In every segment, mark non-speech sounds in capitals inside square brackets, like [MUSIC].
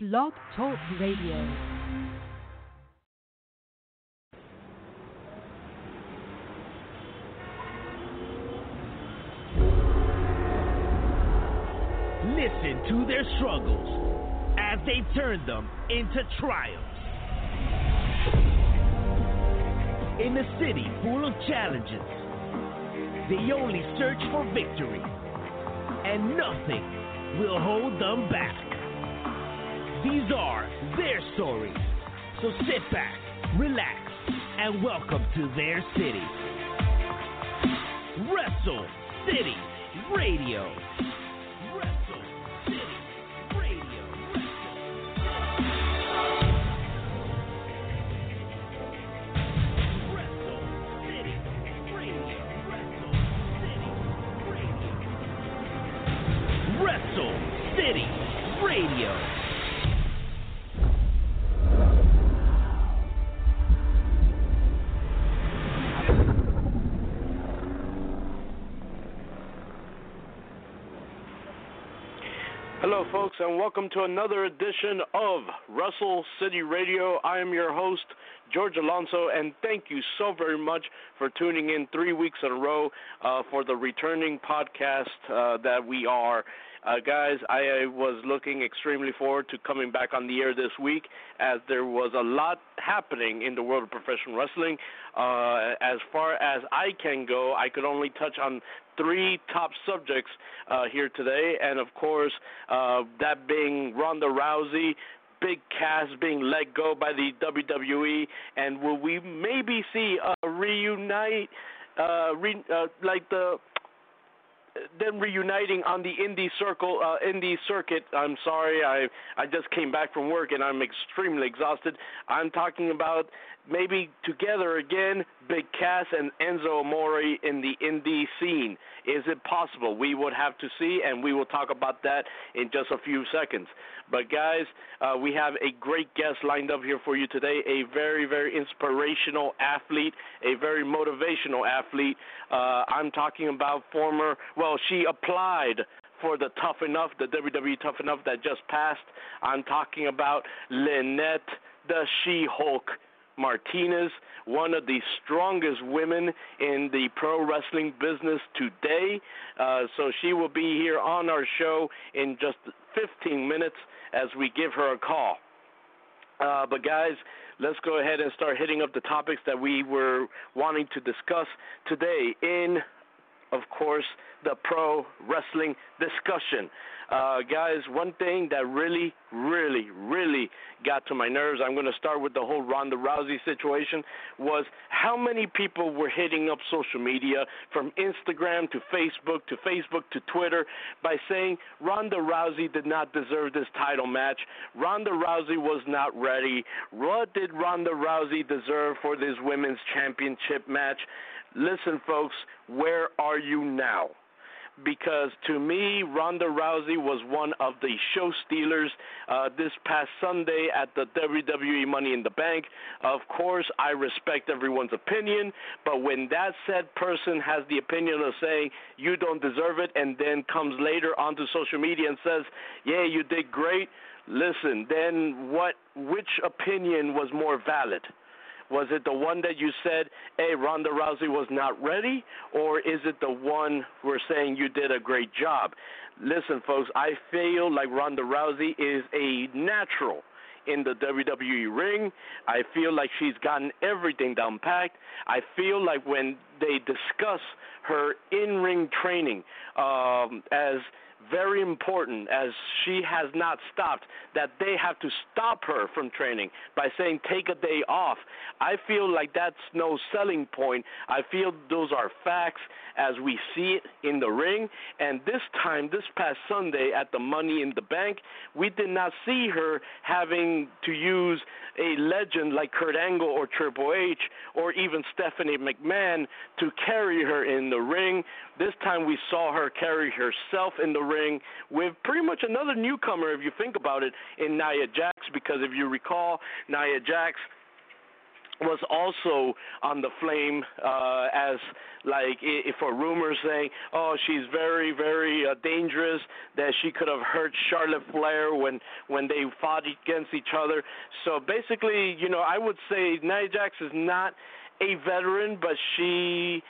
Blog Talk Radio. Listen to their struggles as they turn them into triumphs. In a city full of challenges, they only search for victory, and nothing will hold them back. These are their stories. So sit back, relax, and welcome to their city. Wrestle City Radio. Wrestle and welcome to another edition of Wrestle City Radio. I am your host, George Alonso, and thank you so very much for tuning in three weeks in a row uh, for the returning podcast uh, that we are. Uh, guys, I was looking extremely forward to coming back on the air this week as there was a lot happening in the world of professional wrestling. Uh, as far as I can go, I could only touch on three top subjects uh, here today, and of course, uh, that being Ronda Rousey. Big Cass being let go by the WWE, and will we maybe see a reunite, uh, re, uh, like the them reuniting on the indie circle, uh, indie circuit. I'm sorry, I I just came back from work and I'm extremely exhausted. I'm talking about maybe together again, Big Cass and Enzo Amore in the indie scene. Is it possible? We would have to see, and we will talk about that in just a few seconds. But guys, uh, we have a great guest lined up here for you today. A very, very inspirational athlete, a very motivational athlete. Uh, I'm talking about former. Well, she applied for the Tough Enough, the WWE Tough Enough that just passed. I'm talking about Lynette, the She-Hulk Martinez, one of the strongest women in the pro wrestling business today. Uh, so she will be here on our show in just 15 minutes as we give her a call. Uh, but guys, let's go ahead and start hitting up the topics that we were wanting to discuss today in, of course, the pro wrestling discussion. Uh, guys, one thing that really, really, really got to my nerves, I'm going to start with the whole Ronda Rousey situation, was how many people were hitting up social media from Instagram to Facebook to Facebook to Twitter by saying Ronda Rousey did not deserve this title match. Ronda Rousey was not ready. What did Ronda Rousey deserve for this women's championship match? Listen, folks, where are you now? Because to me, Ronda Rousey was one of the show stealers uh, this past Sunday at the WWE Money in the Bank. Of course, I respect everyone's opinion, but when that said person has the opinion of saying you don't deserve it and then comes later onto social media and says, yeah, you did great, listen, then what? which opinion was more valid? Was it the one that you said, hey, Ronda Rousey was not ready? Or is it the one we're saying you did a great job? Listen, folks, I feel like Ronda Rousey is a natural in the WWE ring. I feel like she's gotten everything down packed. I feel like when they discuss her in ring training um, as very important as she has not stopped that they have to stop her from training by saying take a day off. I feel like that's no selling point. I feel those are facts as we see it in the ring. And this time, this past Sunday at the Money in the Bank, we did not see her having to use a legend like Kurt Angle or Triple H or even Stephanie McMahon to carry her in the ring. This time we saw her carry herself in the ring with pretty much another newcomer, if you think about it, in Nia Jax, because if you recall, Nia Jax was also on the flame uh, as like if for rumors saying, oh, she's very very uh, dangerous, that she could have hurt Charlotte Flair when when they fought against each other. So basically, you know, I would say Nia Jax is not a veteran, but she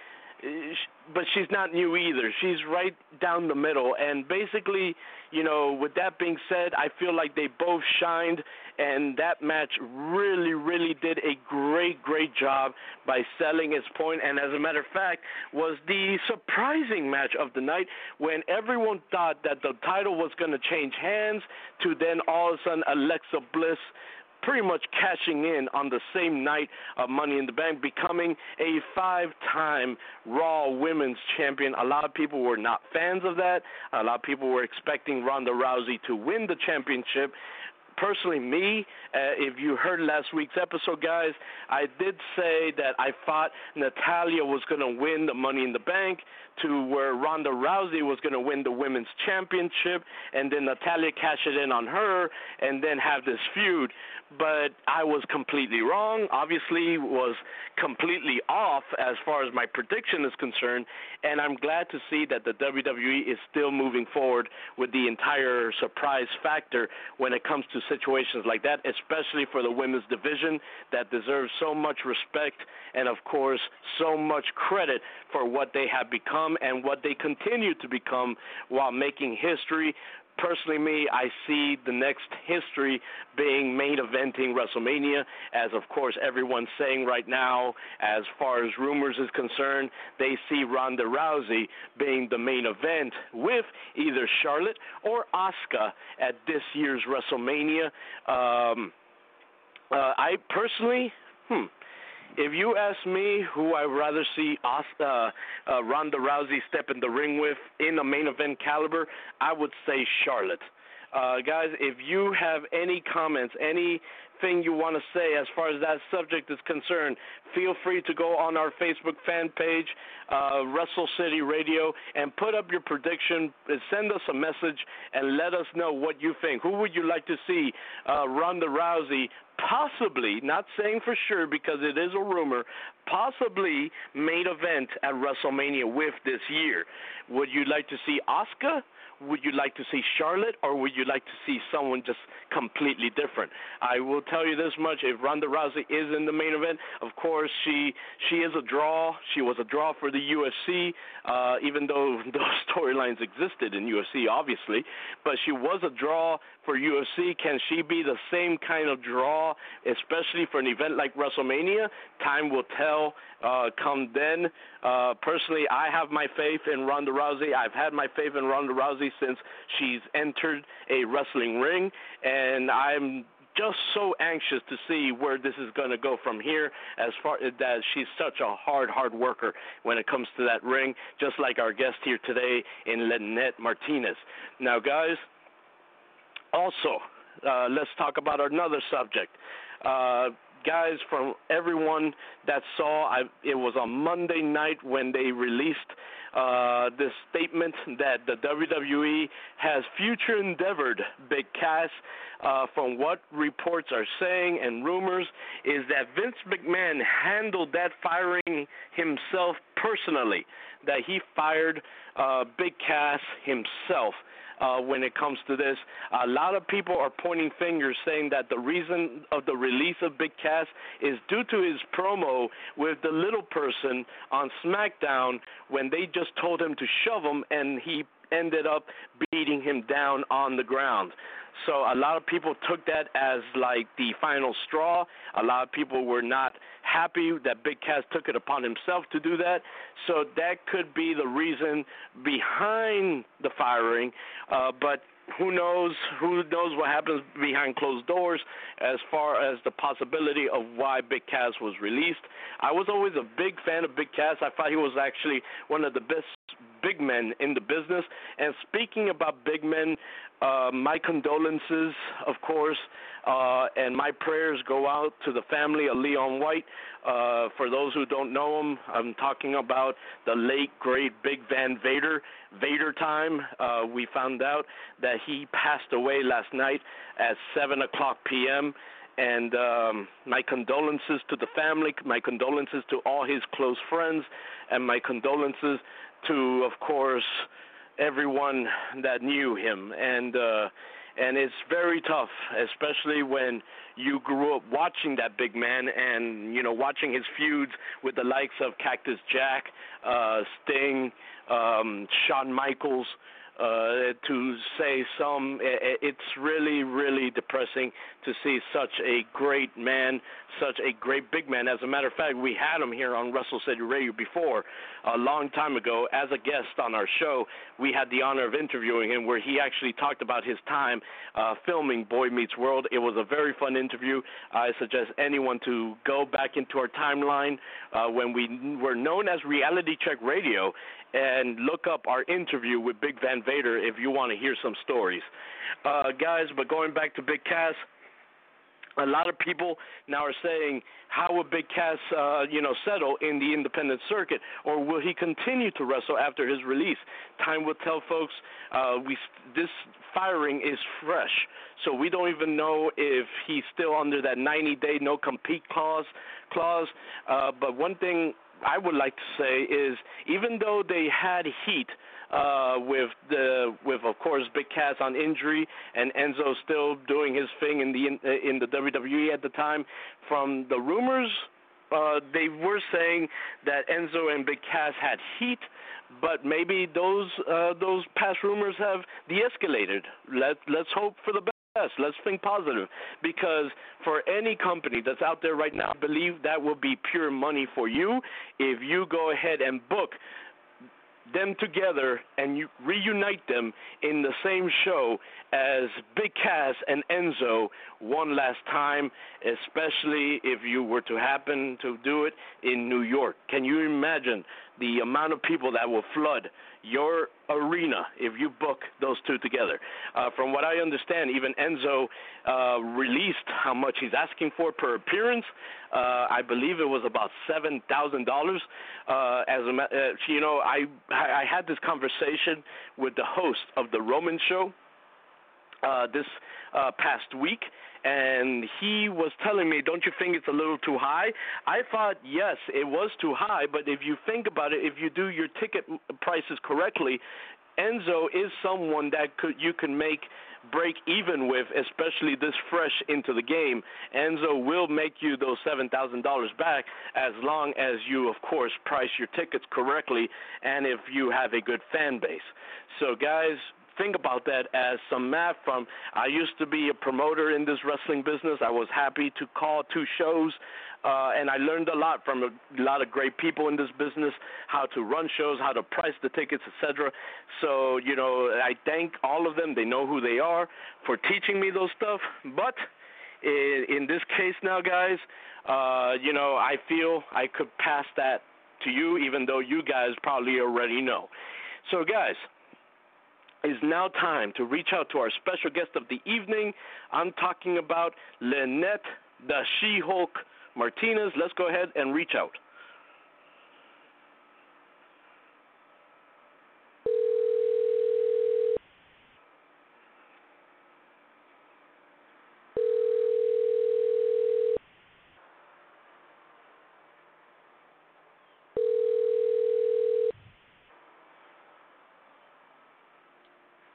but she's not new either. She's right down the middle. And basically, you know, with that being said, I feel like they both shined, and that match really, really did a great, great job by selling its point. And as a matter of fact, was the surprising match of the night when everyone thought that the title was going to change hands to then all of a sudden Alexa Bliss pretty much cashing in on the same night of Money in the Bank, becoming a five time Raw Women's Champion. A lot of people were not fans of that. A lot of people were expecting Ronda Rousey to win the championship personally, me, uh, if you heard last week's episode, guys, I did say that I thought Natalya was going to win the Money in the Bank to where Ronda Rousey was going to win the women's championship, and then Natalya cash it in on her, and then have this feud. But I was completely wrong. Obviously, was completely off as far as my prediction is concerned, and I'm glad to see that the WWE is still moving forward with the entire surprise factor when it comes to situations like that, especially for the women's division that deserves so much respect and, of course, so much credit for what they have become and what they continue to become while making history personally, me, I see the next history being main eventing WrestleMania, as of course everyone's saying right now, as far as rumors is concerned, they see Ronda Rousey being the main event with either Charlotte or Asuka at this year's WrestleMania. Um, uh, I personally, hmm, if you ask me who I'd rather see Asuka, uh, Ronda Rousey step in the ring with in a main event caliber, I would say Charlotte. Uh, guys, if you have any comments, anything you want to say as far as that subject is concerned, feel free to go on our Facebook fan page, uh, Wrestle City Radio, and put up your prediction. Send us a message and let us know what you think. Who would you like to see uh, Ronda Rousey possibly, not saying for sure because it is a rumor, possibly main event at WrestleMania with this year. Would you like to see Asuka? Would you like to see Charlotte or would you like to see someone just completely different? I will tell you this much: if Ronda Rousey is in the main event, of course she she is a draw. She was a draw for the UFC, uh, even though [LAUGHS] those storylines existed in UFC, obviously. But she was a draw for UFC. Can she be the same kind of draw, especially for an event like WrestleMania? Time will tell. Uh, come then. Uh, personally, I have my faith in Ronda Rousey. I've had my faith in Ronda Rousey since she's entered a wrestling ring, and I'm just so anxious to see where this is going to go from here. As far as she's such a hard, hard worker when it comes to that ring, just like our guest here today in Lynette Martinez. Now, guys, also uh, let's talk about another subject. Uh, guys from everyone that saw. I, it was on Monday night when they released uh, this statement that the WWE has future endeavored Big Cass. Uh, from what reports are saying and rumors, is that Vince McMahon handled that firing himself personally. That he fired uh, Big Cass himself uh, when it comes to this. A lot of people are pointing fingers saying that the reason of the release of Big Cass is due to his promo with the little person on SmackDown when they just told him to shove him and he ended up beating him down on the ground. So a lot of people took that as like the final straw. A lot of people were not happy that Big Cass took it upon himself to do that. So that could be the reason behind the firing. Uh, but who knows? Who knows what happens behind closed doors as far as the possibility of why Big Cass was released. I was always a big fan of Big Cass. I thought he was actually one of the best big men in the business. And speaking about big men, uh, my condolences, of course, uh, and my prayers go out to the family of Leon White. Uh, for those who don't know him, I'm talking about the late great Big Van Vader. Vader time. Uh, we found out that he passed away last night at 7 o'clock p.m. And um, my condolences to the family, my condolences to all his close friends, and my condolences to, of course, everyone that knew him. And uh, and it's very tough, especially when you grew up watching that big man and you know watching his feuds with the likes of Cactus Jack, uh, Sting, um, Shawn Michaels uh, to say some. It's really, really depressing to see such a great man, such a great big man. As a matter of fact, we had him here on Wrestle City Radio before, a long time ago, as a guest on our show. We had the honor of interviewing him, where he actually talked about his time uh, filming Boy Meets World. It was a very fun interview. I suggest anyone to go back into our timeline uh, when we were known as Reality Check Radio and look up our interview with Big Van Vader if you want to hear some stories. Uh, guys, but going back to Big Cass, a lot of people now are saying, how will Big Cass, uh, you know, settle in the independent circuit, or will he continue to wrestle after his release? Time will tell, folks. Uh, we this firing is fresh, so we don't even know if he's still under that 90-day no compete clause. Clause, uh, but one thing I would like to say is even though they had heat uh, with the with of course Big Cass on injury and Enzo still doing his thing in the in, the WWE at the time, from the rumors uh, they were saying that Enzo and Big Cass had heat, but maybe those uh, those past rumors have de-escalated. Let let's hope for the best. Let's think positive because for any company that's out there right now, I believe that will be pure money for you if you go ahead and book them together and you reunite them in the same show as Big Cass and Enzo one last time, especially if you were to happen to do it in New York. Can you imagine the amount of people that will flood your arena if you book those two together. Uh, from what I understand, even Enzo uh, released how much he's asking for per appearance. Uh, I believe it was about seven thousand dollars. Uh, as a, uh, you know, I I had this conversation with the host of the Roman Show uh, this uh, past week, and he was telling me, "Don't you think it's a little too high?" I thought, yes, it was too high, but if you think about it, if you do your ticket prices correctly, Enzo is someone that could you can make break even with, especially this fresh into the game. Enzo will make you those seven thousand dollars back as long as you, of course, price your tickets correctly and if you have a good fan base. So, guys, think about that as some math from I used to be a promoter in this wrestling business. I was happy to call two shows uh, and I learned a lot from a lot of great people in this business, how to run shows, how to price the tickets, etc. So, you know, I thank all of them. They know who they are for teaching me those stuff. But in, in this case now, guys, uh, you know, I feel I could pass that to you, even though you guys probably already know. So, guys, it's now time to reach out to our special guest of the evening. I'm talking about Lynette, the She Hulk Martinez. Let's go ahead and reach out.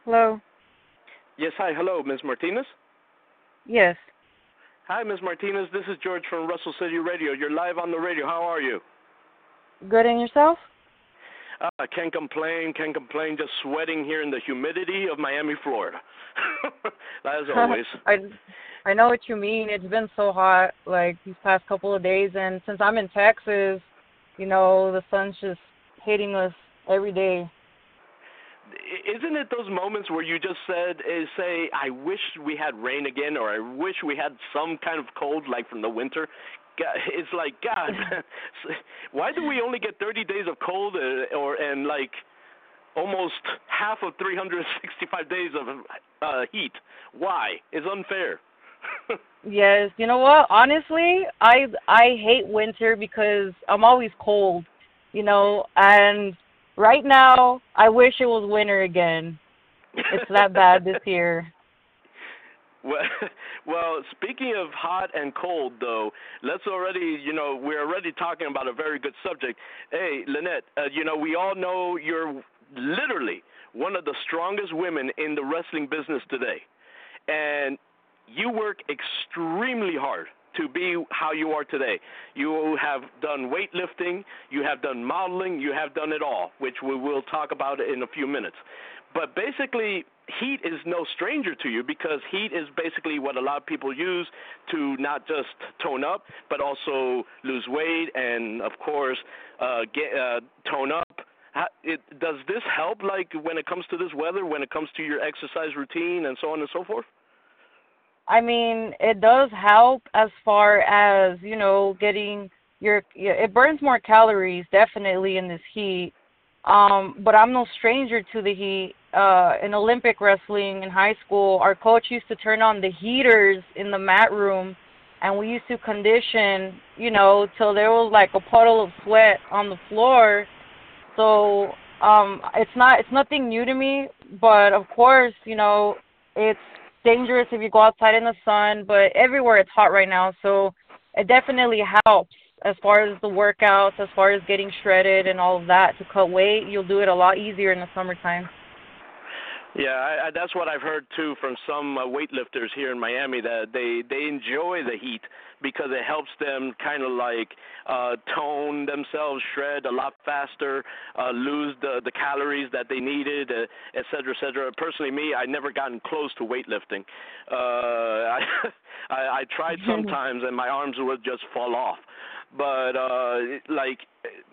Hello. Yes, hi. Hello, Ms. Martinez. Yes. Hi, Ms. Martinez. This is George from Wrestle City Radio. You're live on the radio. How are you? Good and yourself? Uh, can't complain. Can't complain. Just sweating here in the humidity of Miami, Florida. [LAUGHS] As [LAUGHS] always. I I know what you mean. It's been so hot like these past couple of days, and since I'm in Texas, you know the sun's just hitting us every day isn't it those moments where you just said eh, say I wish we had rain again or I wish we had some kind of cold like from the winter it's like God, [LAUGHS] [LAUGHS] why do we only get 30 days of cold uh, or and like almost half of 365 days of uh, heat. Why? It's unfair. [LAUGHS] yes, you know what? Honestly, I I hate winter because I'm always cold, you know, and right now I wish it was winter again. It's that bad this [LAUGHS] year. Well, [LAUGHS] well, speaking of hot and cold, though, let's already, you know, we're already talking about a very good subject. Hey, Lynette, uh, you know, we all know you're literally one of the strongest women in the wrestling business today. And you work extremely hard to be how you are today. You have done weightlifting, you have done modeling, you have done it all, which we will talk about in a few minutes. But basically, heat is no stranger to you because heat is basically what a lot of people use to not just tone up, but also lose weight and, of course, uh, get uh, tone up. How, it, does this help, like when it comes to this weather, when it comes to your exercise routine, and so on and so forth? I mean, it does help as far as you know getting your. It burns more calories definitely in this heat. Um, but I'm no stranger to the heat uh, in Olympic wrestling in high school, our coach used to turn on the heaters in the mat room, and we used to condition, you know, till there was like a puddle of sweat on the floor. So um, it's not it's nothing new to me, but of course, you know, it's dangerous if you go outside in the sun. But everywhere it's hot right now, so it definitely helps as far as the workouts, as far as getting shredded and all of that to cut weight. You'll do it a lot easier in the summertime. Yeah, I, I, that's what I've heard too from some uh, weightlifters here in Miami that they they enjoy the heat because it helps them kind of like uh, tone themselves, shred a lot faster, uh, lose the the calories that they needed, uh, et cetera, et cetera. Personally, me, I never gotten close to weightlifting. Uh, [LAUGHS] I, I I tried [LAUGHS] sometimes and my arms would just fall off. But uh, like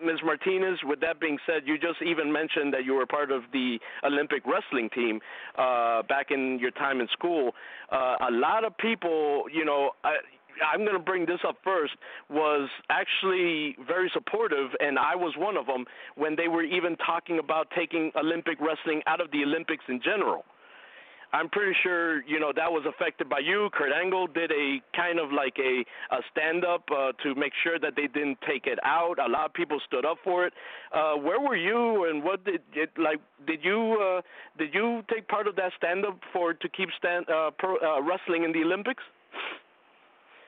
Ms. Martinez, with that being said, you just even mentioned that you were part of the Olympic wrestling team uh, back in your time in school. Uh, a lot of people, you know. I, I'm going to bring this up first, was actually very supportive, and I was one of them when they were even talking about taking Olympic wrestling out of the Olympics in general. I'm pretty sure you know that was affected by you. Kurt Angle did a kind of like a, a stand up uh, to make sure that they didn't take it out. A lot of people stood up for it. Uh, where were you, and what did it like? Did you uh, did you take part of that stand up for to keep stand uh, pro, uh, wrestling in the Olympics?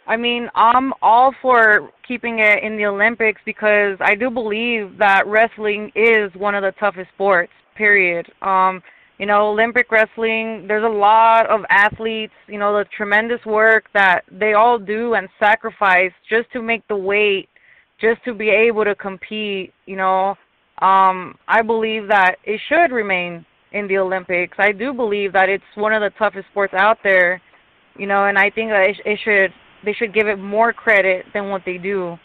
I mean, I'm all for keeping it in the Olympics because I do believe that wrestling is one of the toughest sports. Period. Um, you know, Olympic wrestling, there's a lot of athletes, you know, the tremendous work that they all do and sacrifice just to make the weight, just to be able to compete, you know. Um, I believe that it should remain in the Olympics. I do believe that it's one of the toughest sports out there, you know, and I think that it, it should they should give it more credit than what they do.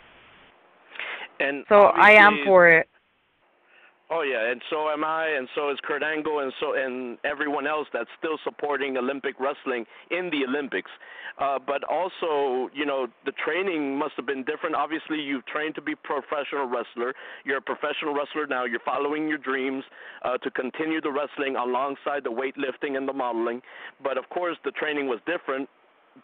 And so I am for it. Oh yeah, and so am I, and so is Kurt Angle, and so and everyone else that's still supporting Olympic wrestling in the Olympics. Uh, but also, you know, the training must have been different. Obviously, you've trained to be professional wrestler. You're a professional wrestler now. You're following your dreams uh, to continue the wrestling alongside the weightlifting and the modeling. But of course, the training was different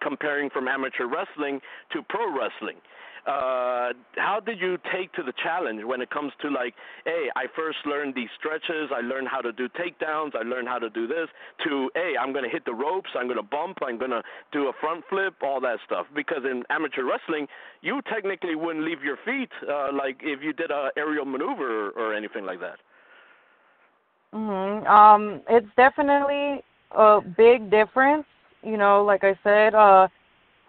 comparing from amateur wrestling to pro wrestling uh, how did you take to the challenge when it comes to like, hey, I first learned these stretches, I learned how to do takedowns, I learned how to do this, to hey, I'm to hit the ropes, I'm to bump, I'm to do a front flip, all that stuff. Because in amateur wrestling, you technically wouldn't leave your feet uh, like if you did a aerial maneuver or, or anything like that. Mm-hmm. Um, it's definitely a big difference. You know, like I said, uh,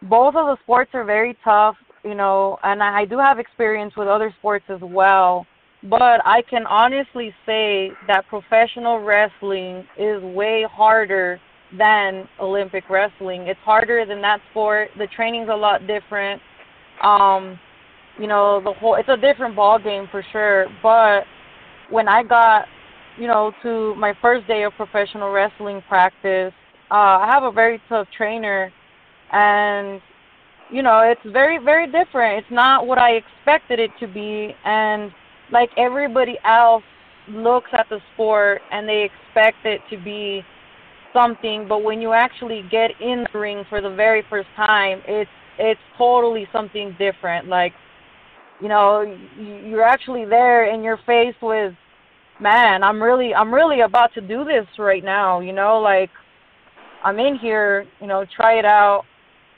both of the sports are very tough you know, and I do have experience with other sports as well. But I can honestly say that professional wrestling is way harder than Olympic wrestling. It's harder than that sport. The training's a lot different. Um, you know, the whole it's a different ball game for sure. But when I got, you know, to my first day of professional wrestling practice, uh, I have a very tough trainer, and you know, it's very, very different. It's not what I expected it to be. And like everybody else looks at the sport and they expect it to be something, but when you actually get in the ring for the very first time, it's it's totally something different. Like, you know, you're actually there and you're faced with, man, I'm really I'm really about to do this right now. You know, like I'm in here, you know, try it out,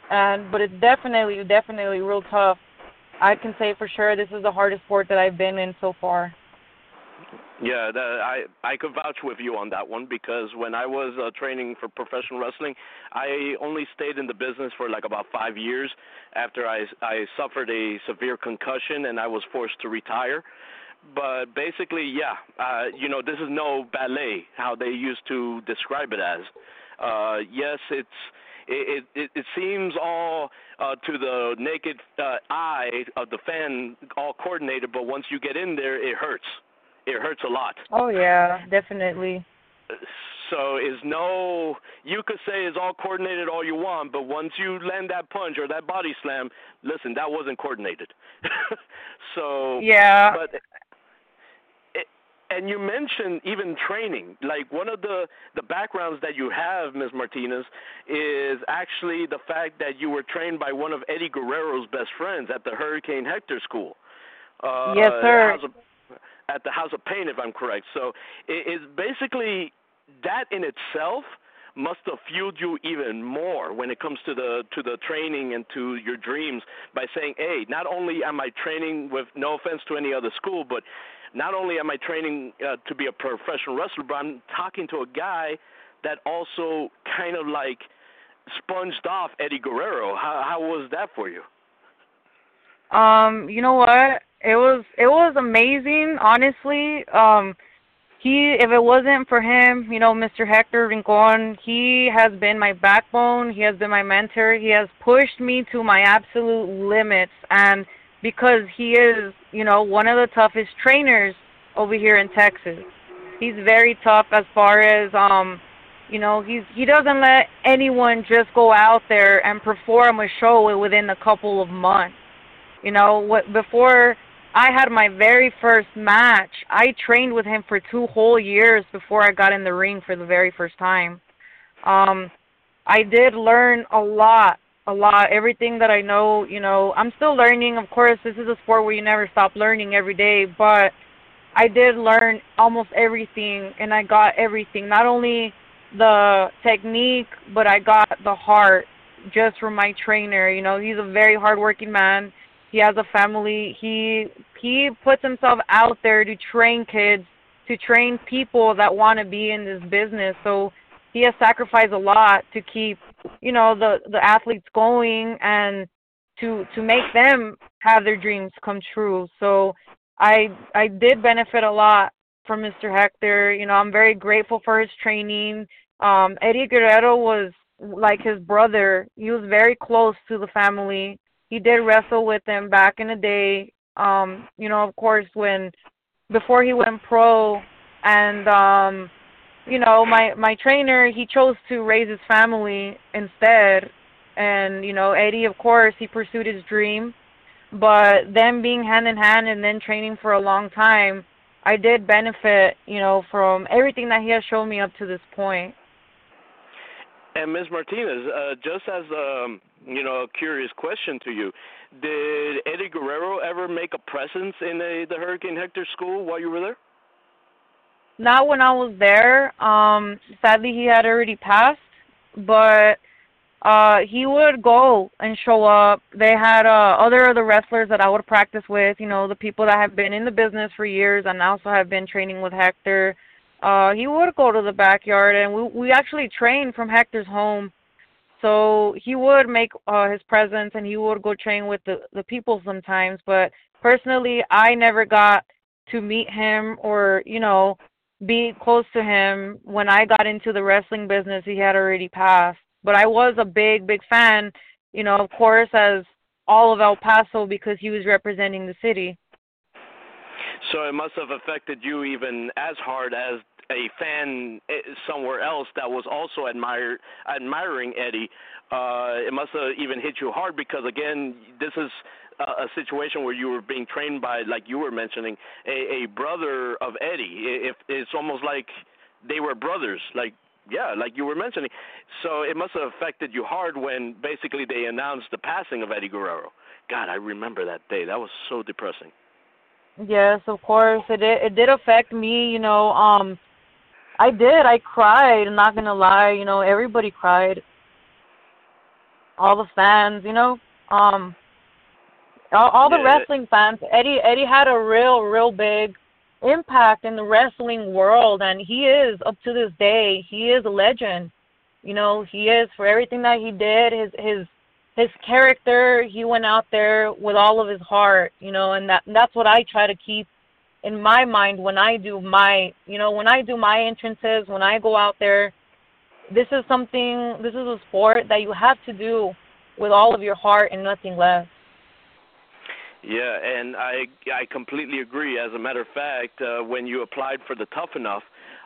and but it's definitely definitely real tough. I can say for sure this is the hardest sport that I've been in so far. Yeah, I I could vouch with you on that one because when I was uh, training for professional wrestling, I only stayed in the business for like about five years after I I suffered a severe concussion and I was forced to retire. But basically, yeah, uh, you know, this is no ballet how they used to describe it as. Uh, yes, it's it, it it seems all uh, to the naked uh, eye of the fan all coordinated, but once you get in there, it hurts it hurts a lot. Oh yeah, definitely. So is no you could say is all coordinated all you want, but once you land that punch or that body slam, listen, that wasn't coordinated. [LAUGHS] so Yeah. But and you mentioned even training. Like one of the the backgrounds that you have, Ms. Martinez, is actually the fact that you were trained by one of Eddie Guerrero's best friends at the Hurricane Hector School. Uh, yes, sir at the House of Pain, if I'm correct. So it is basically that in itself must have fueled you even more when it comes to the to the training and to your dreams by saying, "Hey, not only am I training with no offense to any other school, but not only am I training uh, to be a professional wrestler, but I'm talking to a guy that also kind of like sponged off Eddie Guerrero. How how was that for you? Um, you know what? It was it was amazing, honestly. Um he if it wasn't for him, you know, Mr. Hector Rincon, he has been my backbone, he has been my mentor, he has pushed me to my absolute limits and because he is, you know, one of the toughest trainers over here in Texas. He's very tough as far as um you know, he's he doesn't let anyone just go out there and perform a show within a couple of months. You know, what before I had my very first match. I trained with him for two whole years before I got in the ring for the very first time. Um, I did learn a lot, a lot. Everything that I know, you know, I'm still learning. Of course, this is a sport where you never stop learning every day, but I did learn almost everything, and I got everything. Not only the technique, but I got the heart just from my trainer. You know, he's a very hardworking man. He has a family. He he puts himself out there to train kids, to train people that want to be in this business. So he has sacrificed a lot to keep, you know, the the athletes going and to to make them have their dreams come true. So I I did benefit a lot from Mr. Hector. You know, I'm very grateful for his training. Um, Eddie Guerrero was like his brother. He was very close to the family he did wrestle with him back in the day. Um, you know, of course, when before he went pro, and um, you know, my my trainer he chose to raise his family instead, and you know, Eddie, of course, he pursued his dream, but them being hand in hand and then training for a long time, I did benefit, you know, from everything that he has shown me up to this point. And Ms. Martinez, uh, just as um, you know, a curious question to you: Did Eddie Guerrero ever make a presence in the, the Hurricane Hector school while you were there? Not when I was there. Um, sadly, he had already passed, but uh, he would go and show up. They had uh, other other wrestlers that I would practice with. You know, the people that have been in the business for years and also have been training with Hector uh he would go to the backyard and we we actually trained from Hector's home. So he would make uh his presence and he would go train with the the people sometimes, but personally I never got to meet him or, you know, be close to him. When I got into the wrestling business, he had already passed. But I was a big big fan, you know, of course as all of El Paso because he was representing the city. So it must have affected you even as hard as a fan eh, somewhere else that was also admire, admiring Eddie. Uh, it must have even hit you hard because again, this is a, situation where you were being trained by, like you were mentioning, a, a brother of Eddie. If it's almost like they were brothers, like yeah, like you were mentioning. So it must have affected you hard when basically they announced the passing of Eddie Guerrero. God, I remember that day. That was so depressing. Yes, of course. It did, it did affect me, you know, um I did. I cried, I'm not to lie, you know, everybody cried. All the fans, you know. Um all, all the Yeah. wrestling fans. Eddie Eddie had a real real big impact in the wrestling world and he is up to this day he is a legend you know he is for everything that he did his his his character he went out there with all of his heart you know and that that's what i try to keep in my mind when i do my you know when i do my entrances when i go out there this is something this is a sport that you have to do with all of your heart and nothing less Yeah, and I I completely agree. As a matter of fact, uh, when you applied for the Tough Enough,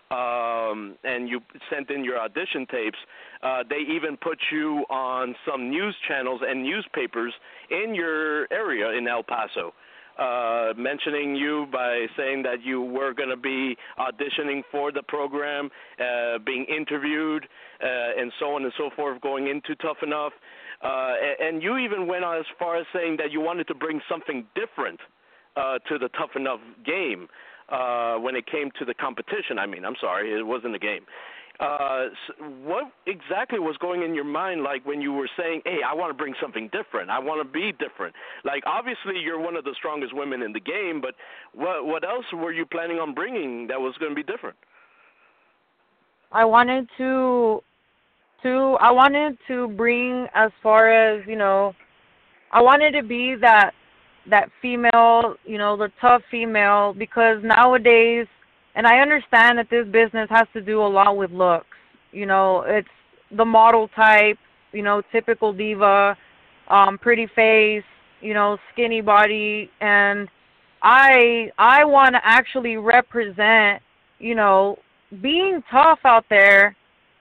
um, and you sent in your audition tapes, uh, they even put you on some news channels and newspapers in your area in El Paso, uh, mentioning you by saying that you were going to be auditioning for the program, uh, being interviewed, uh, and so on and so forth, going into Tough Enough. Uh, and you even went as far as saying that you wanted to bring something different uh, to the Tough Enough game uh, when it came to the competition. I mean, I'm sorry, it wasn't a game. Uh, s what exactly was going in your mind, like when you were saying, "Hey, I want to bring something different. I want to be different." Like, obviously, you're one of the strongest women in the game, but what what else were you planning on bringing that was going to be different? I wanted to to I wanted to bring as far as, you know, I wanted to be that that female, you know, the tough female because nowadays and I understand that this business has to do a lot with looks. You know, it's the model type, you know, typical diva, um pretty face, you know, skinny body and I I want to actually represent, you know, being tough out there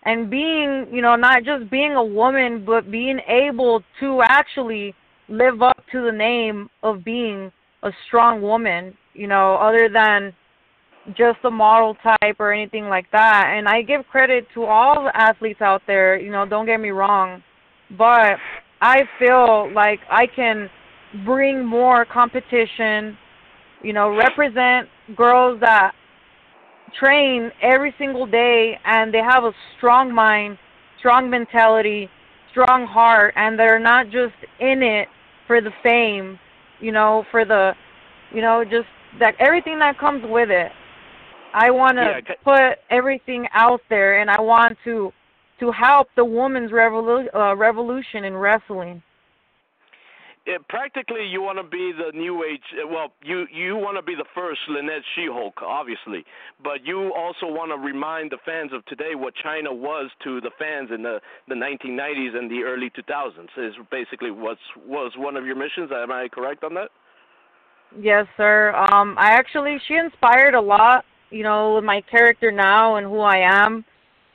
and being, you know, not just being a woman, but being able to actually live up to the name of being a strong woman, you know, other than just a model type or anything like that. And I give credit to all the athletes out there, you know, don't get me wrong, but I feel like I can bring more competition, you know, represent girls that train every single day and they have a strong mind, strong mentality, strong heart and they're not just in it for the fame, you know, for the you know, just that everything that comes with it. I want to Yeah, put everything out there and I want to to help the women's revolu- uh, revolution in wrestling. It, practically you want to be the new age well you you want to be the first Lynette She-Hulk obviously but you also want to remind the fans of today what Chyna was to the fans in the the 1990s and the early 2000s is basically what's was one of your missions am I correct on that Yes, sir. Um, I actually she inspired a lot, you know, my character now and who I am.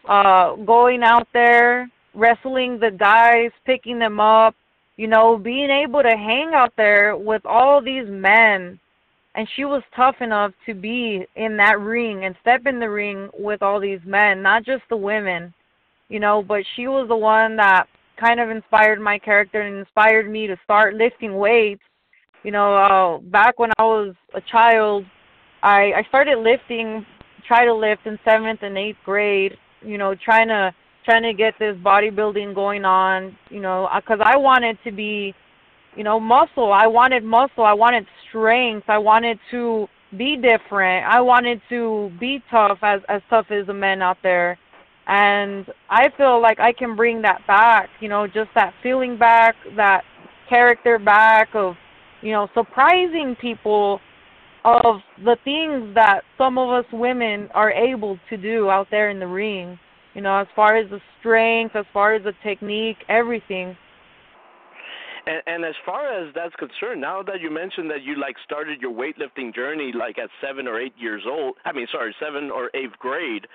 Uh, going out there, wrestling the guys, picking them up, you know, being able to hang out there with all these men. And she was tough enough to be in that ring and step in the ring with all these men, not just the women, you know, but she was the one that kind of inspired my character and inspired me to start lifting weights you know, uh, back when I was a child, I I started lifting, try to lift in seventh and eighth grade. You know, trying to trying to get this bodybuilding going on. You know, uh, because I wanted to be, you know, muscle. I wanted muscle. I wanted strength. I wanted to be different. I wanted to be tough as as tough as the men out there. And I feel like I can bring that back, you know, just that feeling back, that character back of you know, surprising people of the things that some of us women are able to do out there in the ring. You know, as far as the strength, as far as the technique, everything. And, and as far as that's concerned, now that you mentioned that you like started your weightlifting journey like at seven or eight years old, I mean, sorry, seven or eighth grade,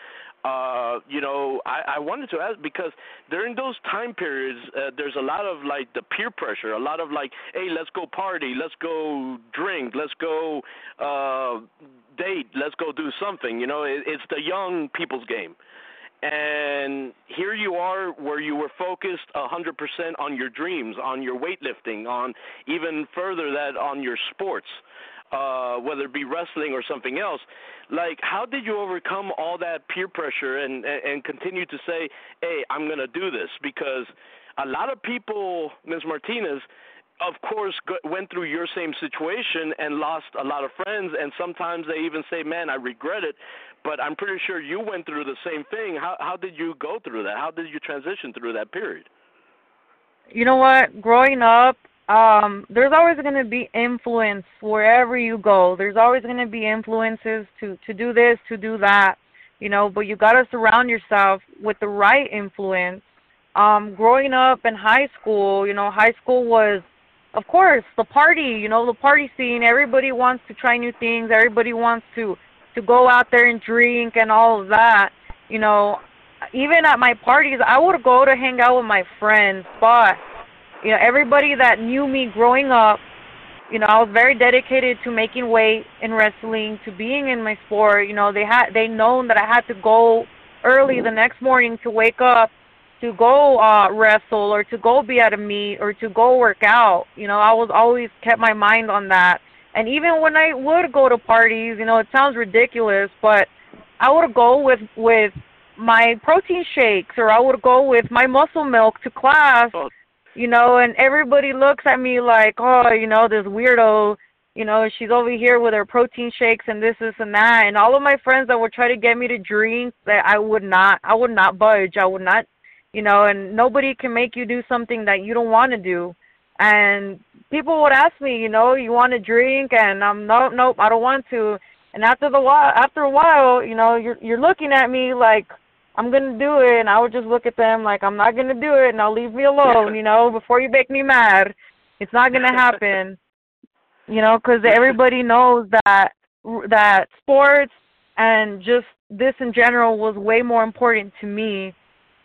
uh, you know, I, I wanted to ask because during those time periods, uh, there's a lot of like the peer pressure, a lot of like, hey, let's go party, let's go drink, let's go uh, date, let's go do something. You know, it, it's the young people's game. And here you are, where you were focused 100% on your dreams, on your weightlifting, on even further that on your sports, uh, whether it be wrestling or something else. Like how did you overcome all that peer pressure and and continue to say hey i'm going to do this because a lot of people ms. Martinez of course went through your same situation and lost a lot of friends and sometimes they even say man i regret it but i'm pretty sure you went through the same thing. How how did you go through that? How did you transition through that period? You know what? Growing up um there's always going to be influence wherever you go. There's always going to be influences to to do this to do that you know but you got to surround yourself with the right influence. Um growing up in high school you know high school was of course the party you know the party scene everybody wants to try new things everybody wants to to go out there and drink and all of that you know even at my parties i would go to hang out with my friends but you know, everybody that knew me growing up, you know, I was very dedicated to making weight in wrestling, to being in my sport. You know, they had they known that I had to go early the next morning to wake up to go uh wrestle or to go be at a meet or to go work out. You know, I was always kept my mind on that. And even when I would go to parties, you know, it sounds ridiculous, but I would go with with my protein shakes or I would go with my muscle milk to class oh you know, and everybody looks at me like, oh, you know, this weirdo, you know, she's over here with her protein shakes and this, this, and that. And all of my friends that would try to get me to drink, that I would not, I would not budge. I would not, you know, and nobody can make you do something that you don't want to do. And people would ask me, you know, you want to drink? And I'm, no, nope, I don't want to. And after the while, after a while, you know, you're you're looking at me like, I'm gonna do it, and I would just look at them like I'm not gonna do it, and I'll leave me alone, you know, before you make me mad. It's not gonna happen, [LAUGHS] you know, because everybody knows that that sports and just this in general was way more important to me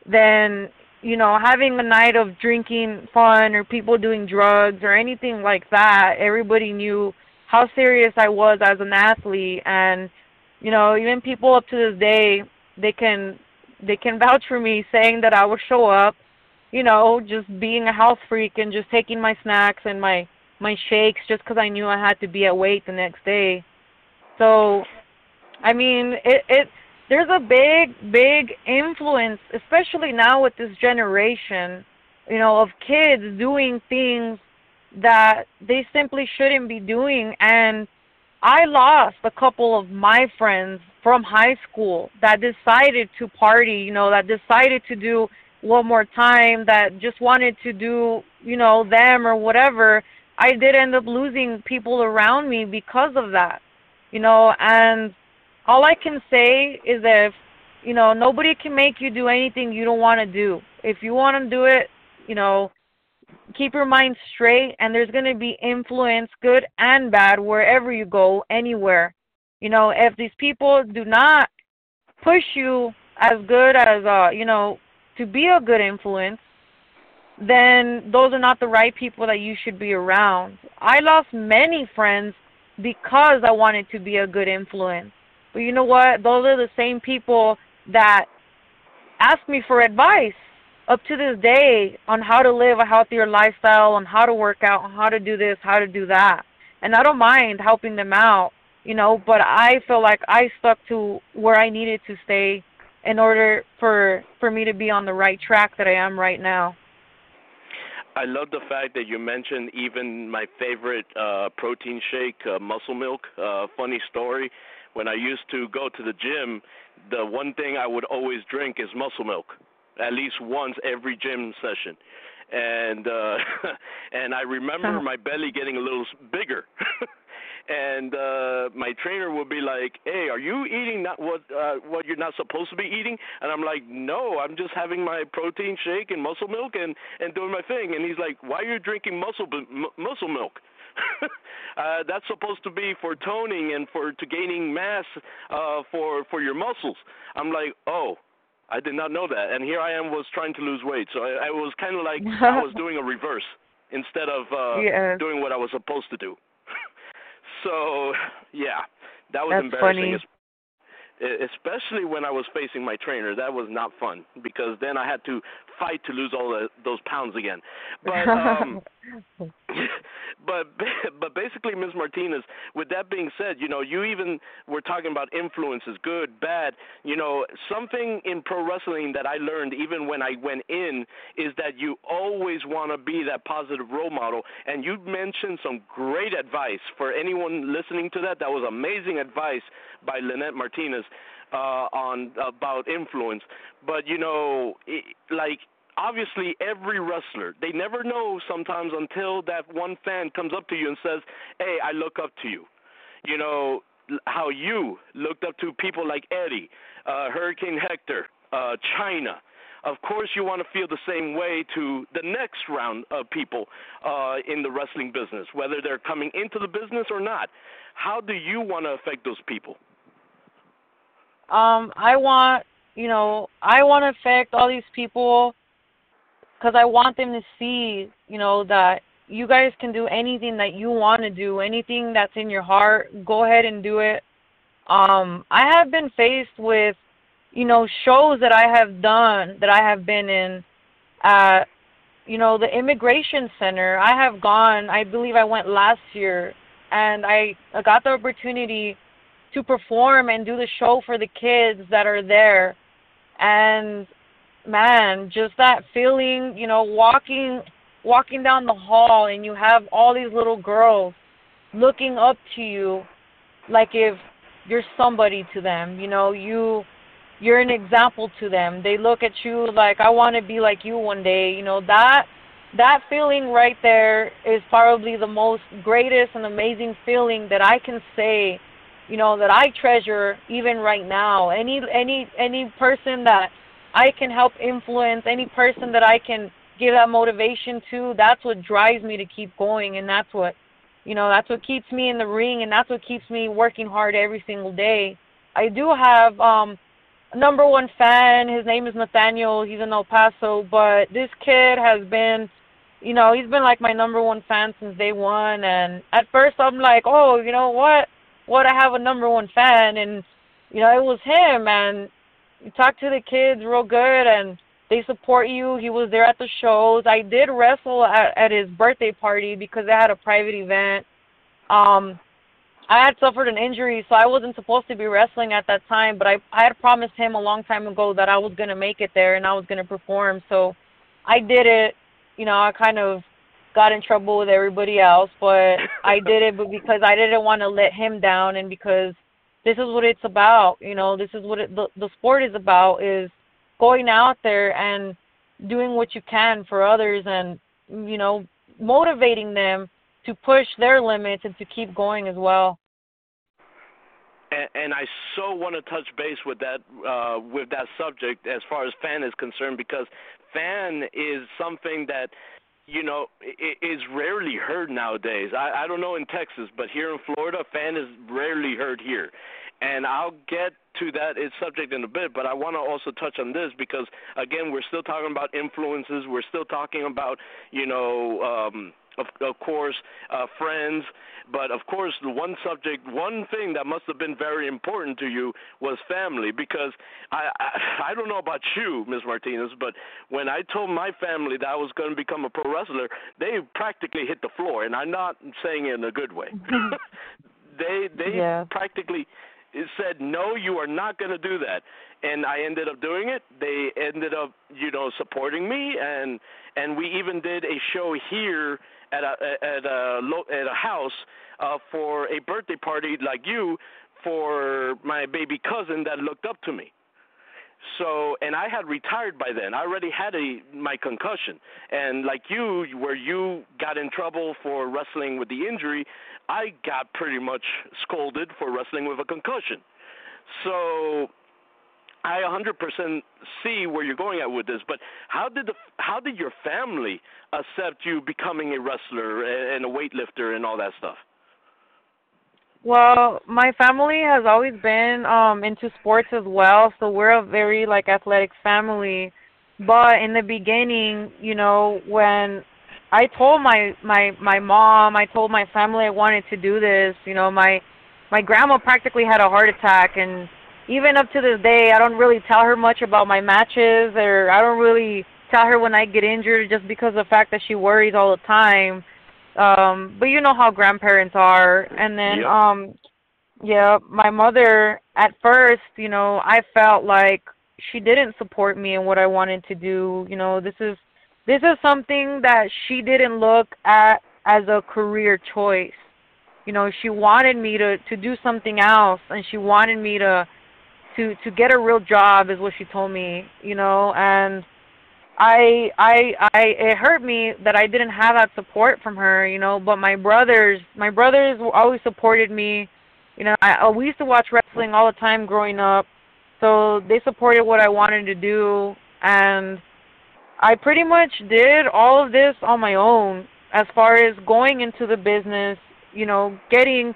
than you know having a night of drinking fun or people doing drugs or anything like that. Everybody knew how serious I was as an athlete, and you know, even people up to this day, they can they can vouch for me saying that I would show up, you know, just being a health freak and just taking my snacks and my my shakes just because I knew I had to be at weight the next day. So, I mean, it it there's a big big influence, especially now with this generation, you know, of kids doing things that they simply shouldn't be doing and I lost a couple of my friends from high school that decided to party, you know, that decided to do one more time, that just wanted to do, you know, them or whatever. I did end up losing people around me because of that, you know, and all I can say is that if, you know, nobody can make you do anything you don't want to do. If you want to do it, you know, keep your mind straight and there's going to be influence good and bad wherever you go anywhere. You know if these people do not push you as good as uh you know to be a good influence then those are not the right people that you should be around. I lost many friends because i wanted to be a good influence but you know what those are the same people that ask me for advice up to this day on how to live a healthier lifestyle, on how to work out, on how to do this, how to do that. And I don't mind helping them out, you know, but I feel like I stuck to where I needed to stay in order for for me to be on the right track that I am right now. I love the fact that you mentioned even my favorite uh protein shake, uh, muscle milk. Uh funny story, when I used to go to the gym, the one thing I would always drink is muscle milk at least once every gym session and uh [LAUGHS] and I remember my belly getting a little bigger [LAUGHS] and uh my trainer would be like, "Hey, are you eating not what uh what you're not supposed to be eating?" And I'm like, "No, I'm just having my protein shake and muscle milk and and doing my thing." And he's like, "Why are you drinking muscle muscle milk?" [LAUGHS] uh that's supposed to be for toning and for to gaining mass uh for for your muscles. I'm like, "Oh, I did not know that." And here I am was trying to lose weight. So I, I was kind of like I was [LAUGHS] doing a reverse instead of uh yeah. doing what I was supposed to do. [LAUGHS] so, yeah, that was That's embarrassing. funny. Especially when I was facing my trainer, that was not fun because then I had to fight to lose all the, those pounds again. But um, [LAUGHS] [LAUGHS] but [LAUGHS] but basically, Ms. Martinez. With that being said, you know, you even were talking about influences, good, bad. You know, something in pro wrestling that I learned even when I went in is that you always want to be that positive role model. And you mentioned some great advice for anyone listening to that. That was amazing advice by Lynette Martinez uh, on about influence. But you know, it, like obviously every wrestler they never know sometimes until that one fan comes up to you and says hey i look up to you. You know how you looked up to people like eddie uh hurricane hector uh Chyna. Of course you want to feel the same way to the next round of people uh in the wrestling business whether they're coming into the business or not. How do you want to affect those people Um, I want, you know, I want to affect all these people because I want them to see, you know, that you guys can do anything that you want to do, anything that's in your heart. Go ahead and do it. Um, I have been faced with, you know, shows that I have done that I have been in at, you know, the immigration center. I have gone. I believe I went last year, and I, I got the opportunity to perform and do the show for the kids that are there. And man just that feeling you know walking walking down the hall and you have all these little girls looking up to you like if you're somebody to them you know you you're an example to them. They look at you like i want to be like you one day you know that that feeling right there is probably the most greatest and amazing feeling that i can say you know that I treasure even right now. Any any any person that I can help influence, any person that I can give that motivation to, that's what drives me to keep going and that's what you know, that's what keeps me in the ring and that's what keeps me working hard every single day. I do have um a number one fan, his name is Nathaniel, he's in El Paso, but this kid has been you know, he's been like my number one fan since day one and at first I'm like, Oh, you know what? What I have a number one fan and you know it was him and you talk to the kids real good and they support you. He was there at the shows. I did wrestle at at his birthday party because they had a private event. Um I had suffered an injury so I wasn't supposed to be wrestling at that time, but I I had promised him a long time ago that I was to make it there and I was to perform. So I did it. You know, I kind of got in trouble with everybody else, but [LAUGHS] I did it but because I didn't want to let him down and because this is what it's about. You know, this is what it, the the sport is about is going out there and doing what you can for others and you know, motivating them to push their limits and to keep going as well. and, and I so want to touch base with that uh, with that subject as far as fan is concerned because fan is something that you know i- is rarely heard nowadays. I, I don't know in Texas, but here in Florida, fan is rarely heard here. And I'll get to that its subject in a bit, but I want to also touch on this because again, we're still talking about influences. We're still talking about you know. um of, of course, uh, friends, but of course, the one subject, one thing that must have been very important to you was family. Because I, I, I don't know about you, Ms. Martinez, but when I told my family that I was going to become a pro wrestler, they practically hit the floor, and I'm not saying it in a good way. [LAUGHS] they, they Yeah. practically said, "No, you are not going to do that." And I ended up doing it. They ended up, you know, supporting me, and and we even did a show here at a at a at a house uh, for a birthday party like you for my baby cousin that looked up to me. So, and I had retired by then. I already had a my concussion, and like you, where you got in trouble for wrestling with the injury, I got pretty much scolded for wrestling with a concussion. So, I 100% see where you're going at with this, but how did the how did your family accept you becoming a wrestler and a weightlifter and all that stuff? Well, my family has always been um into sports as well, so we're a very like athletic family. But in the beginning, you know, when I told my my my mom, I told my family I wanted to do this, you know, my my grandma practically had a heart attack and even up to this day, I don't really tell her much about my matches or I don't really tell her when I get injured just because of the fact that she worries all the time um, but you know how grandparents are. And then, yep. um, yeah, my mother at first, you know, I felt like she didn't support me in what I wanted to do. You know, this is this is something that she didn't look at as a career choice. You know, she wanted me to to do something else, and she wanted me to to to get a real job, is what she told me. You know, and I I I it hurt me that I didn't have that support from her, you know, but my brothers my brothers always supported me. You know, I uh, we used to watch wrestling all the time growing up. So they supported what I wanted to do and I pretty much did all of this on my own as far as going into the business, you know, getting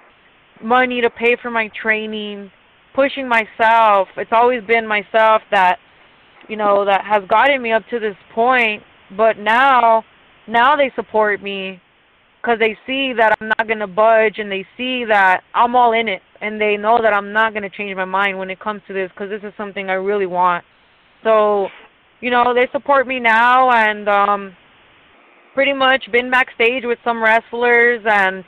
money to pay for my training, pushing myself. It's always been myself that you know, that has gotten me up to this point. But now, now they support me because they see that I'm not gonna budge, and they see that I'm all in it, and they know that I'm not gonna change my mind when it comes to this because this is something I really want. So, you know, they support me now, and um, pretty much been backstage with some wrestlers and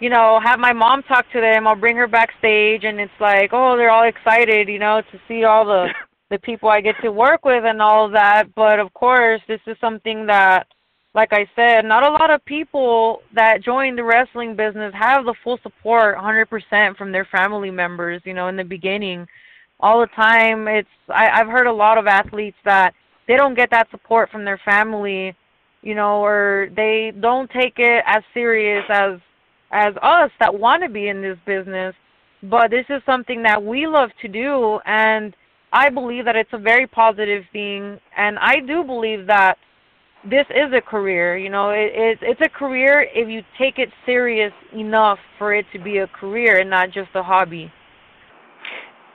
you know, have my mom talk to them. I'll bring her backstage, and it's like, oh, they're all excited, you know, to see all the [LAUGHS] the people I get to work with and all of that. But of course, this is something that, like I said, not a lot of people that join the wrestling business have the full support 100% from their family members. You know, in the beginning, all the time, it's I, I've heard a lot of athletes that they don't get that support from their family, you know, or they don't take it as serious as as us that want to be in this business. But this is something that we love to do and I believe that it's a very positive thing, and I do believe that this is a career. You know, it, it, it's a career if you take it serious enough for it to be a career and not just a hobby.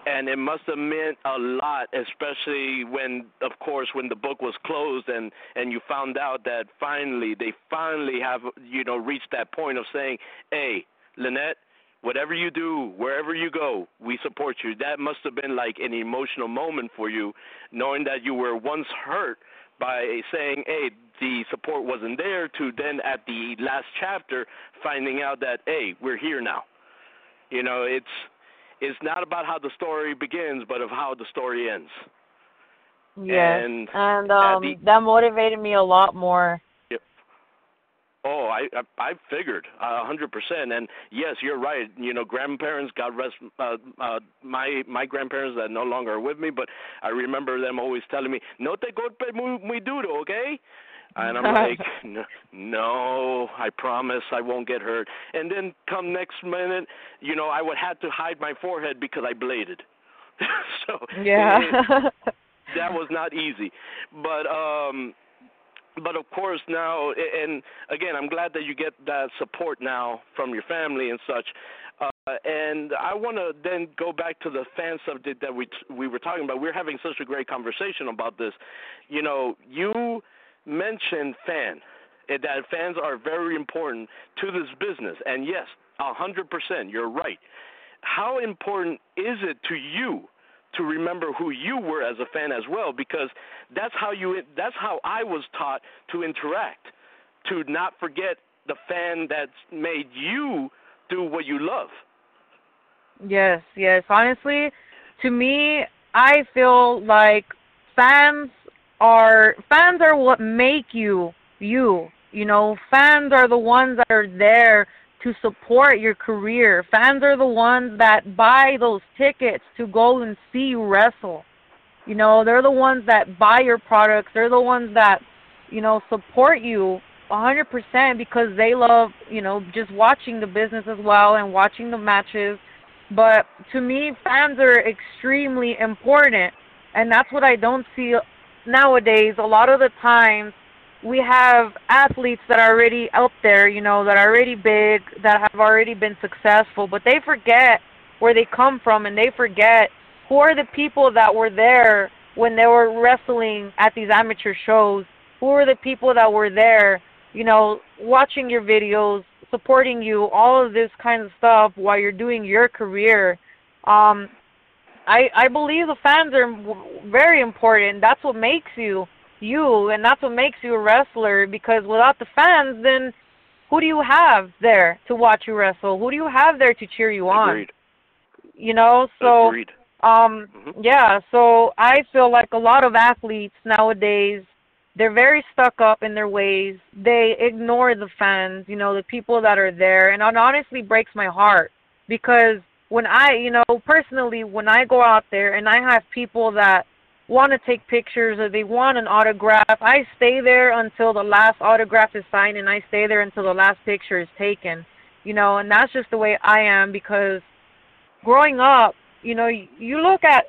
And it must have meant a lot, especially when, of course, when the book was closed and and you found out that finally they finally have you know reached that point of saying, "Hey, Lynette, whatever you do, wherever you go, we support you. That must have been like an emotional moment for you, knowing that you were once hurt by saying, hey, the support wasn't there, to then at the last chapter finding out that, hey, we're here now. You know, it's it's not about how the story begins, but of how the story ends. Yes, and, and um, the, that motivated me a lot more Oh, I I, I figured a hundred percent, and yes, you're right. You know, grandparents, God rest uh, uh, my my grandparents that no longer are with me, but I remember them always telling me, "No te golpe muy muy duro, okay?" And I'm [LAUGHS] like, no, I promise I won't get hurt. And then come next minute, you know, I would have to hide my forehead because I bladed. [LAUGHS] so yeah, it, [LAUGHS] that was not easy. But um but of course now and again i'm glad that you get that support now from your family and such uh, and i want to then go back to the fan subject that we we were talking about we're having such a great conversation about this you know you mentioned fan eh, that fans are very important to this business and yes a hundred percent you're right how important is it to you to remember who you were as a fan as well because that's how you that's how I was taught to interact to not forget the fan that's made you do what you love. Yes, yes. Honestly, to me, I feel like fans are fans are what make you you. You know, fans are the ones that are there to support your career. Fans are the ones that buy those tickets to go and see you wrestle. You know, they're the ones that buy your products. They're the ones that, you know, support you a hundred percent because they love, you know, just watching the business as well and watching the matches. But to me, fans are extremely important, and that's what I don't see nowadays. A lot of the times, we have athletes that are already out there, you know, that are already big, that have already been successful, but they forget where they come from and they forget who are the people that were there when they were wrestling at these amateur shows? Who are the people that were there, you know, watching your videos, supporting you, all of this kind of stuff while you're doing your career? Um, I I believe the fans are very important. That's what makes you you, and that's what makes you a wrestler. Because without the fans, then who do you have there to watch you wrestle? Who do you have there to cheer you on? Agreed. You know, so Agreed. um, Mhm. yeah, so I feel like a lot of athletes nowadays, they're very stuck up in their ways. They ignore the fans, you know, the people that are there, and it honestly breaks my heart because when I, you know, personally, when I go out there and I have people that want to take pictures or they want an autograph, I stay there until the last autograph is signed and I stay there until the last picture is taken. You know, and that's just the way I am because growing up, you know, you, look at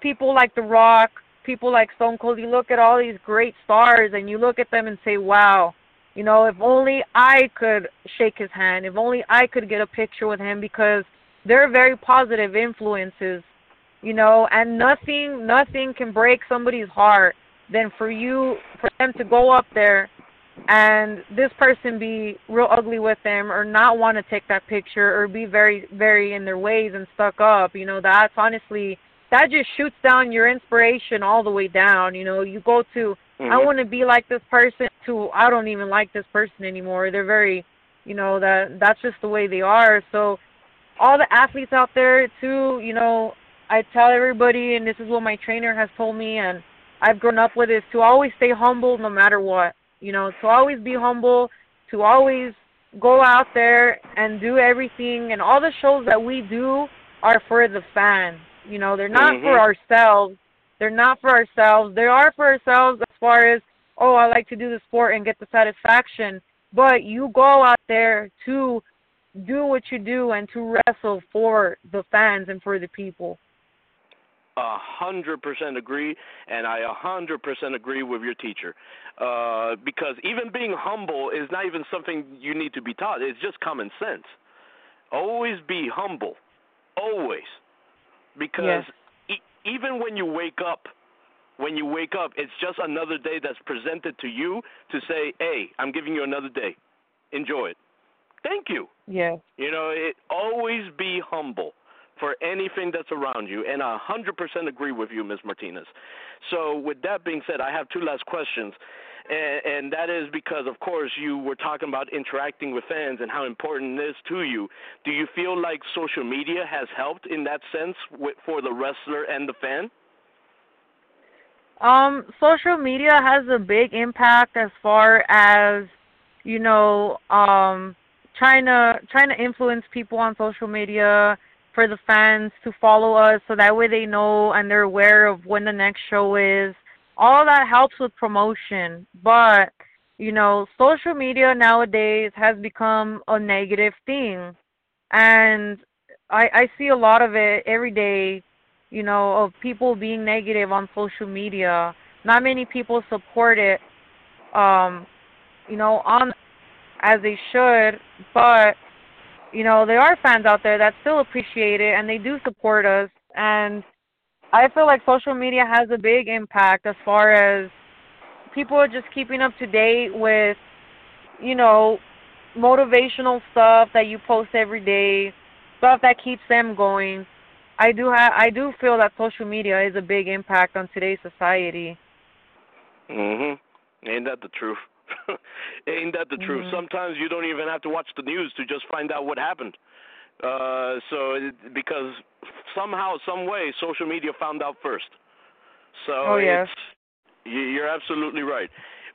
people like The Rock, people like Stone Cold, you look at all these great stars and you look at them and say, wow, you know, if only I could shake his hand, if only I could get a picture with him because they're very positive influences, you know, and nothing nothing can break somebody's heart than for you for them to go up there and this person be real ugly with them or not want to take that picture or be very very in their ways and stuck up you know that's honestly that just shoots down your inspiration all the way down you know. You go to i Mhm. want to be like this person to i don't even like this person anymore. They're very you know that that's just the way they are. So all the athletes out there too you know i tell everybody and this is what my trainer has told me and i've grown up with is to always stay humble no matter what you know, to always be humble, to always go out there and do everything. And all the shows that we do are for the fans. You know, they're not for Mhm. ourselves. They're not for ourselves. They are for ourselves as far as, oh, I like to do the sport and get the satisfaction. But you go out there to do what you do and to wrestle for the fans and for the people. A hundred percent agree, and I a hundred percent agree with your teacher. Uh, because even being humble is not even something you need to be taught. It's just common sense. Always be humble, always, because e- even when you wake up, when you wake up, it's just another day that's presented to you to say, "Hey, I'm giving you another day. Enjoy it. Thank you." Yes. You know, it always be humble for anything that's around you, and I 100% agree with you, Ms. Martinez. So, with that being said, I have two last questions, and, and that is because, of course, you were talking about interacting with fans and how important it is to you. Do you feel like social media has helped in that sense with, for the wrestler and the fan? Um, social media has a big impact as far as you know, um, trying to trying to influence people on social media for the fans to follow us, so that way they know and they're aware of when the next show is. All that helps with promotion, but you know, social media nowadays has become a negative thing, and I I see a lot of it every day you know, of people being negative on social media. Not many people support it, um, you know, on as they should, but you know, there are fans out there that still appreciate it and they do support us and I feel like social media has a big impact as far as people are just keeping up to date with, you know, motivational stuff that you post every day, stuff that keeps them going. I do have I do feel that social media is a big impact on today's society. Mhm. Ain't that the truth? [LAUGHS] Ain't that the truth? Mhm. Sometimes you don't even have to watch the news to just find out what happened. Uh, so it, because somehow, some way, social media found out first. So Oh, you- you're absolutely right.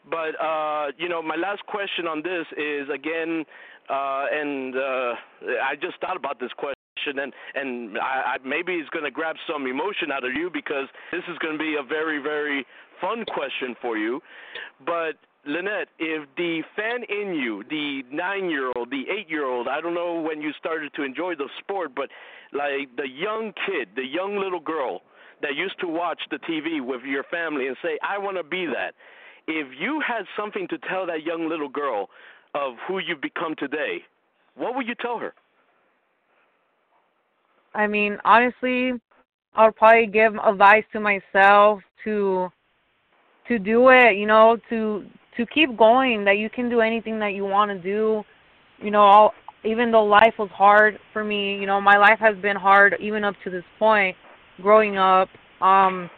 But uh, you know, my last question on this is again, uh, and uh, I just thought about this question. question, and and I, I, maybe it's going to grab some emotion out of you because this is going to be a very very fun question for you. But Lynette, if the fan in you, the nine-year-old, the eight-year-old, I don't know when you started to enjoy the sport, but like the young kid, the young little girl that used to watch the TV with your family and say, "I want to be that." If you had something to tell that young little girl of who you've become today, what would you tell her? I mean, honestly, I'll probably give advice to myself to to do it, you know, to to keep going that you can do anything that you want to do. You know, I'll, even though life was hard for me, you know, my life has been hard even up to this point growing up. Um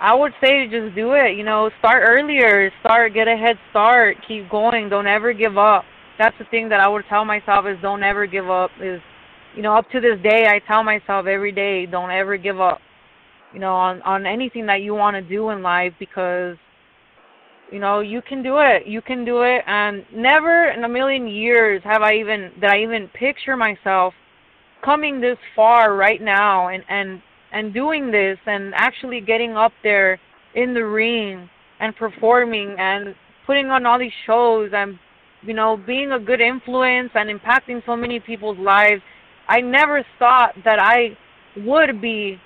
I would say just do it, you know, start earlier, start get a head start, keep going, don't ever give up. That's the thing that I would tell myself is don't ever give up is you know, up to this day I tell myself every day, don't ever give up. You know, on on anything that you want to do in life because you know, you can do it. You can do it. And never in a million years have I even that I even picture myself coming this far right now and and and doing this and actually getting up there in the ring and performing and putting on all these shows and you know being a good influence and impacting so many people's lives. I never thought that i would be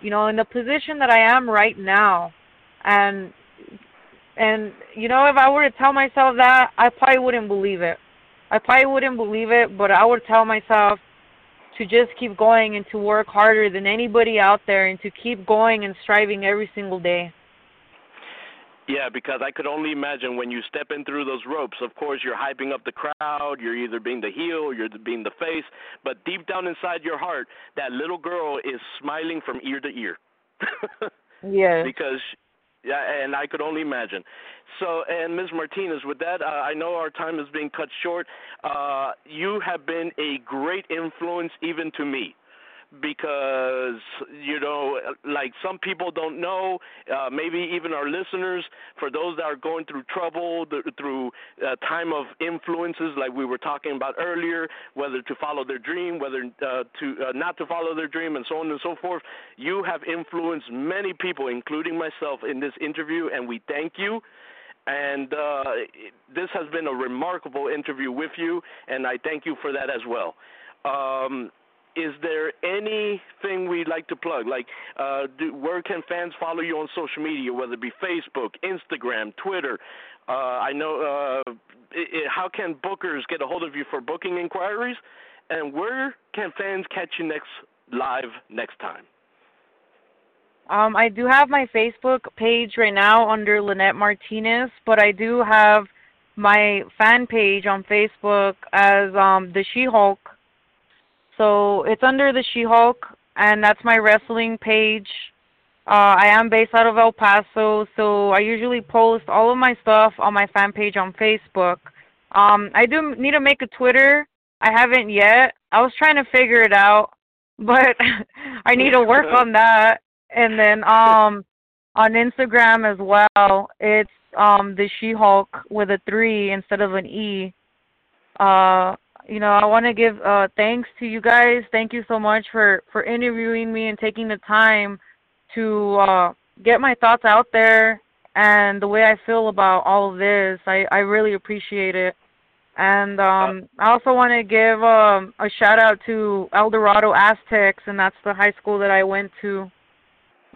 you know in the position that i am right now. And and you know if i were to tell myself that i probably wouldn't believe it i probably wouldn't believe it but i would tell myself to just keep going and to work harder than anybody out there and to keep going and striving every single day. Yeah, because I could only imagine when you step in through those ropes, of course, you're hyping up the crowd, you're either being the heel or you're being the face, but deep down inside your heart, that little girl is smiling from ear to ear. [LAUGHS] yes. Because yeah, and I could only imagine. So, and Ms. Martinez, with that, uh, I know our time is being cut short. Uh, you have been a great influence even to me because you know like some people don't know uh, maybe even our listeners for those that are going through trouble th- through a time of influences like we were talking about earlier whether to follow their dream whether uh, to uh, not to follow their dream and so on and so forth you have influenced many people including myself in this interview and we thank you and uh, this has been a remarkable interview with you, and I thank you for that as well. Um, is there anything we'd like to plug? Like, uh, do, where can fans follow you on social media, whether it be Facebook, Instagram, Twitter? Uh, I know. Uh, it, it, how can bookers get a hold of you for booking inquiries? And where can fans catch you next live next time? Um, I do have my Facebook page right now under Lynette Martinez, but I do have my fan page on Facebook as um, the She-Hulk so it's under the She-Hulk, and that's my wrestling page. Uh, I am based out of El Paso, so I usually post all of my stuff on my fan page on Facebook. Um, I do need to make a Twitter. I haven't yet. I was trying to figure it out, [LAUGHS] but [LAUGHS] I need to work on [LAUGHS] that. And then um, on Instagram as well, it's um, the She-Hulk with a three instead of an E. Uh, you know, I want to give uh, thanks to you guys. Thank you so much for for interviewing me and taking the time to uh, get my thoughts out there and the way I feel about all of this. I I really appreciate it. And um, I also want to give um, a shout out to El Dorado Aztecs, and that's the high school that I went to.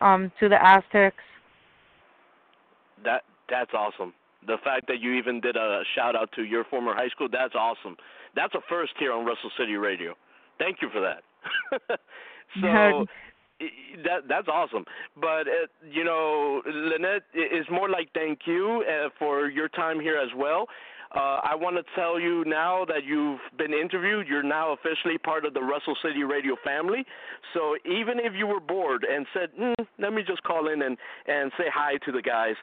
Um, to the Aztecs. That that's awesome. The fact that you even did a shout out to your former high school, that's awesome. That's a first here on Wrestle City Radio. Thank you for that. [LAUGHS] so that that's awesome. But uh, you know, Lynette is more like thank you uh, for your time here as well. Uh, I want to tell you now that you've been interviewed, you're now officially part of the Wrestle City Radio family. So even if you were bored and said, mm, "Let me just call in and and say hi to the guys,"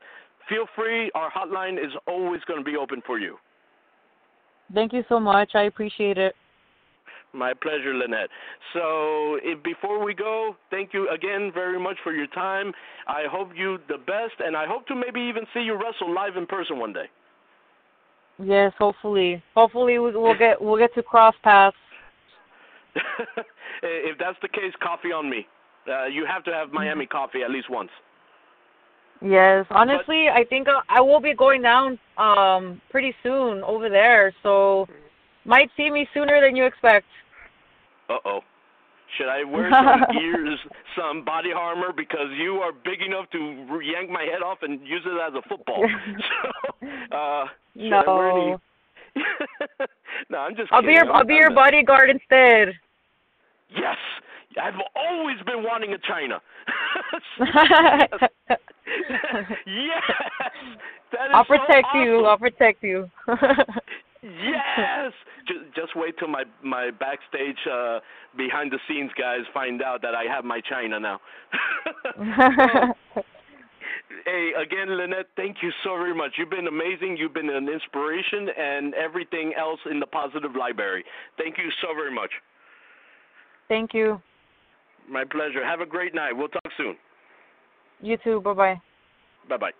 feel free. Our hotline is always going to be open for you. Thank you so much. I appreciate it. My pleasure, Lynette. So, if, before we go, thank you again very much for your time. I hope you the best, and I hope to maybe even see you wrestle live in person one day. Yes, hopefully. Hopefully, we'll get we'll get to cross paths. [LAUGHS] [LAUGHS] if that's the case, coffee on me. Uh, you have to have Miami coffee at least once. Yes, honestly, I think uh, I will be going down um pretty soon over there, so might see me sooner than you expect. Uh oh. Should I wear some [LAUGHS] gears, some body armor because you are big enough to yank my head off and use it as a football? [LAUGHS] so, uh, no. [LAUGHS] no, I'm just. I'll kidding. be your I'll be your bodyguard instead. Yes, I've always been wanting a Chyna. yes, [LAUGHS] that is I'll protect so you. I'll protect you. [LAUGHS] yes. Just, just wait till my my backstage uh behind the scenes guys find out that I have my Chyna now. [LAUGHS] hey, again, Lynette, thank you so very much. You've been amazing. You've been an inspiration and everything else in the positive library. Thank you so very much. Thank you. My pleasure. Have a great night. We'll talk soon. You too. Bye bye. Bye bye.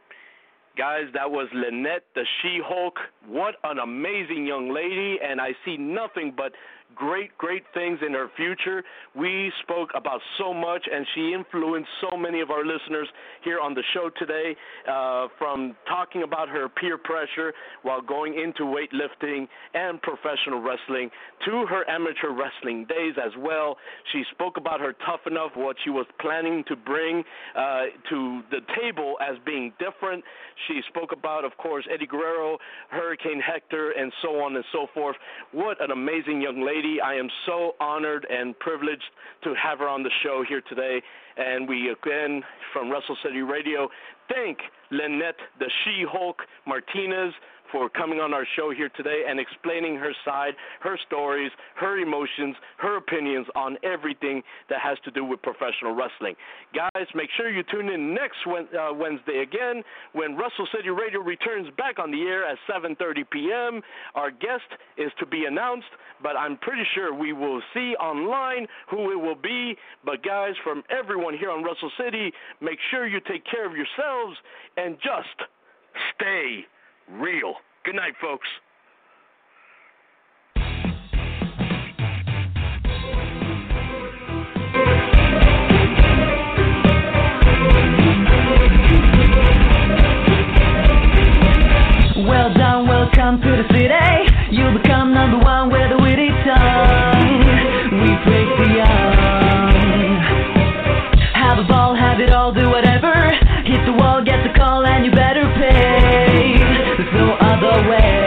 Guys, that was Lynette the She Hulk. What an amazing young lady, and I see nothing but great, great things in her future. We spoke about so much, and she influenced so many of our listeners here on the show today uh, from talking about her peer pressure while going into weightlifting and professional wrestling to her amateur wrestling days as well. She spoke about her tough enough, what she was planning to bring uh, to the table as being different. She spoke about, of course, Eddie Guerrero, Hurricane Hector, and so on and so forth. What an amazing young lady I am so honored and privileged to have her on the show here today. And we again, from Wrestle City Radio, thank Lynette the She Hulk Martinez for coming on our show here today and explaining her side, her stories, her emotions, her opinions on everything that has to do with professional wrestling. Guys, make sure you tune in next uh, Wednesday again when Wrestle City Radio returns back on the air at 7:30 p.m. Our guest is to be announced, but I'm pretty sure we will see online who it will be. But guys, from everyone here on Wrestle City, make sure you take care of yourselves and just stay real. Good night, folks. Well done, welcome to the city. You'll become number one with a witty tongue. We break the ice. away.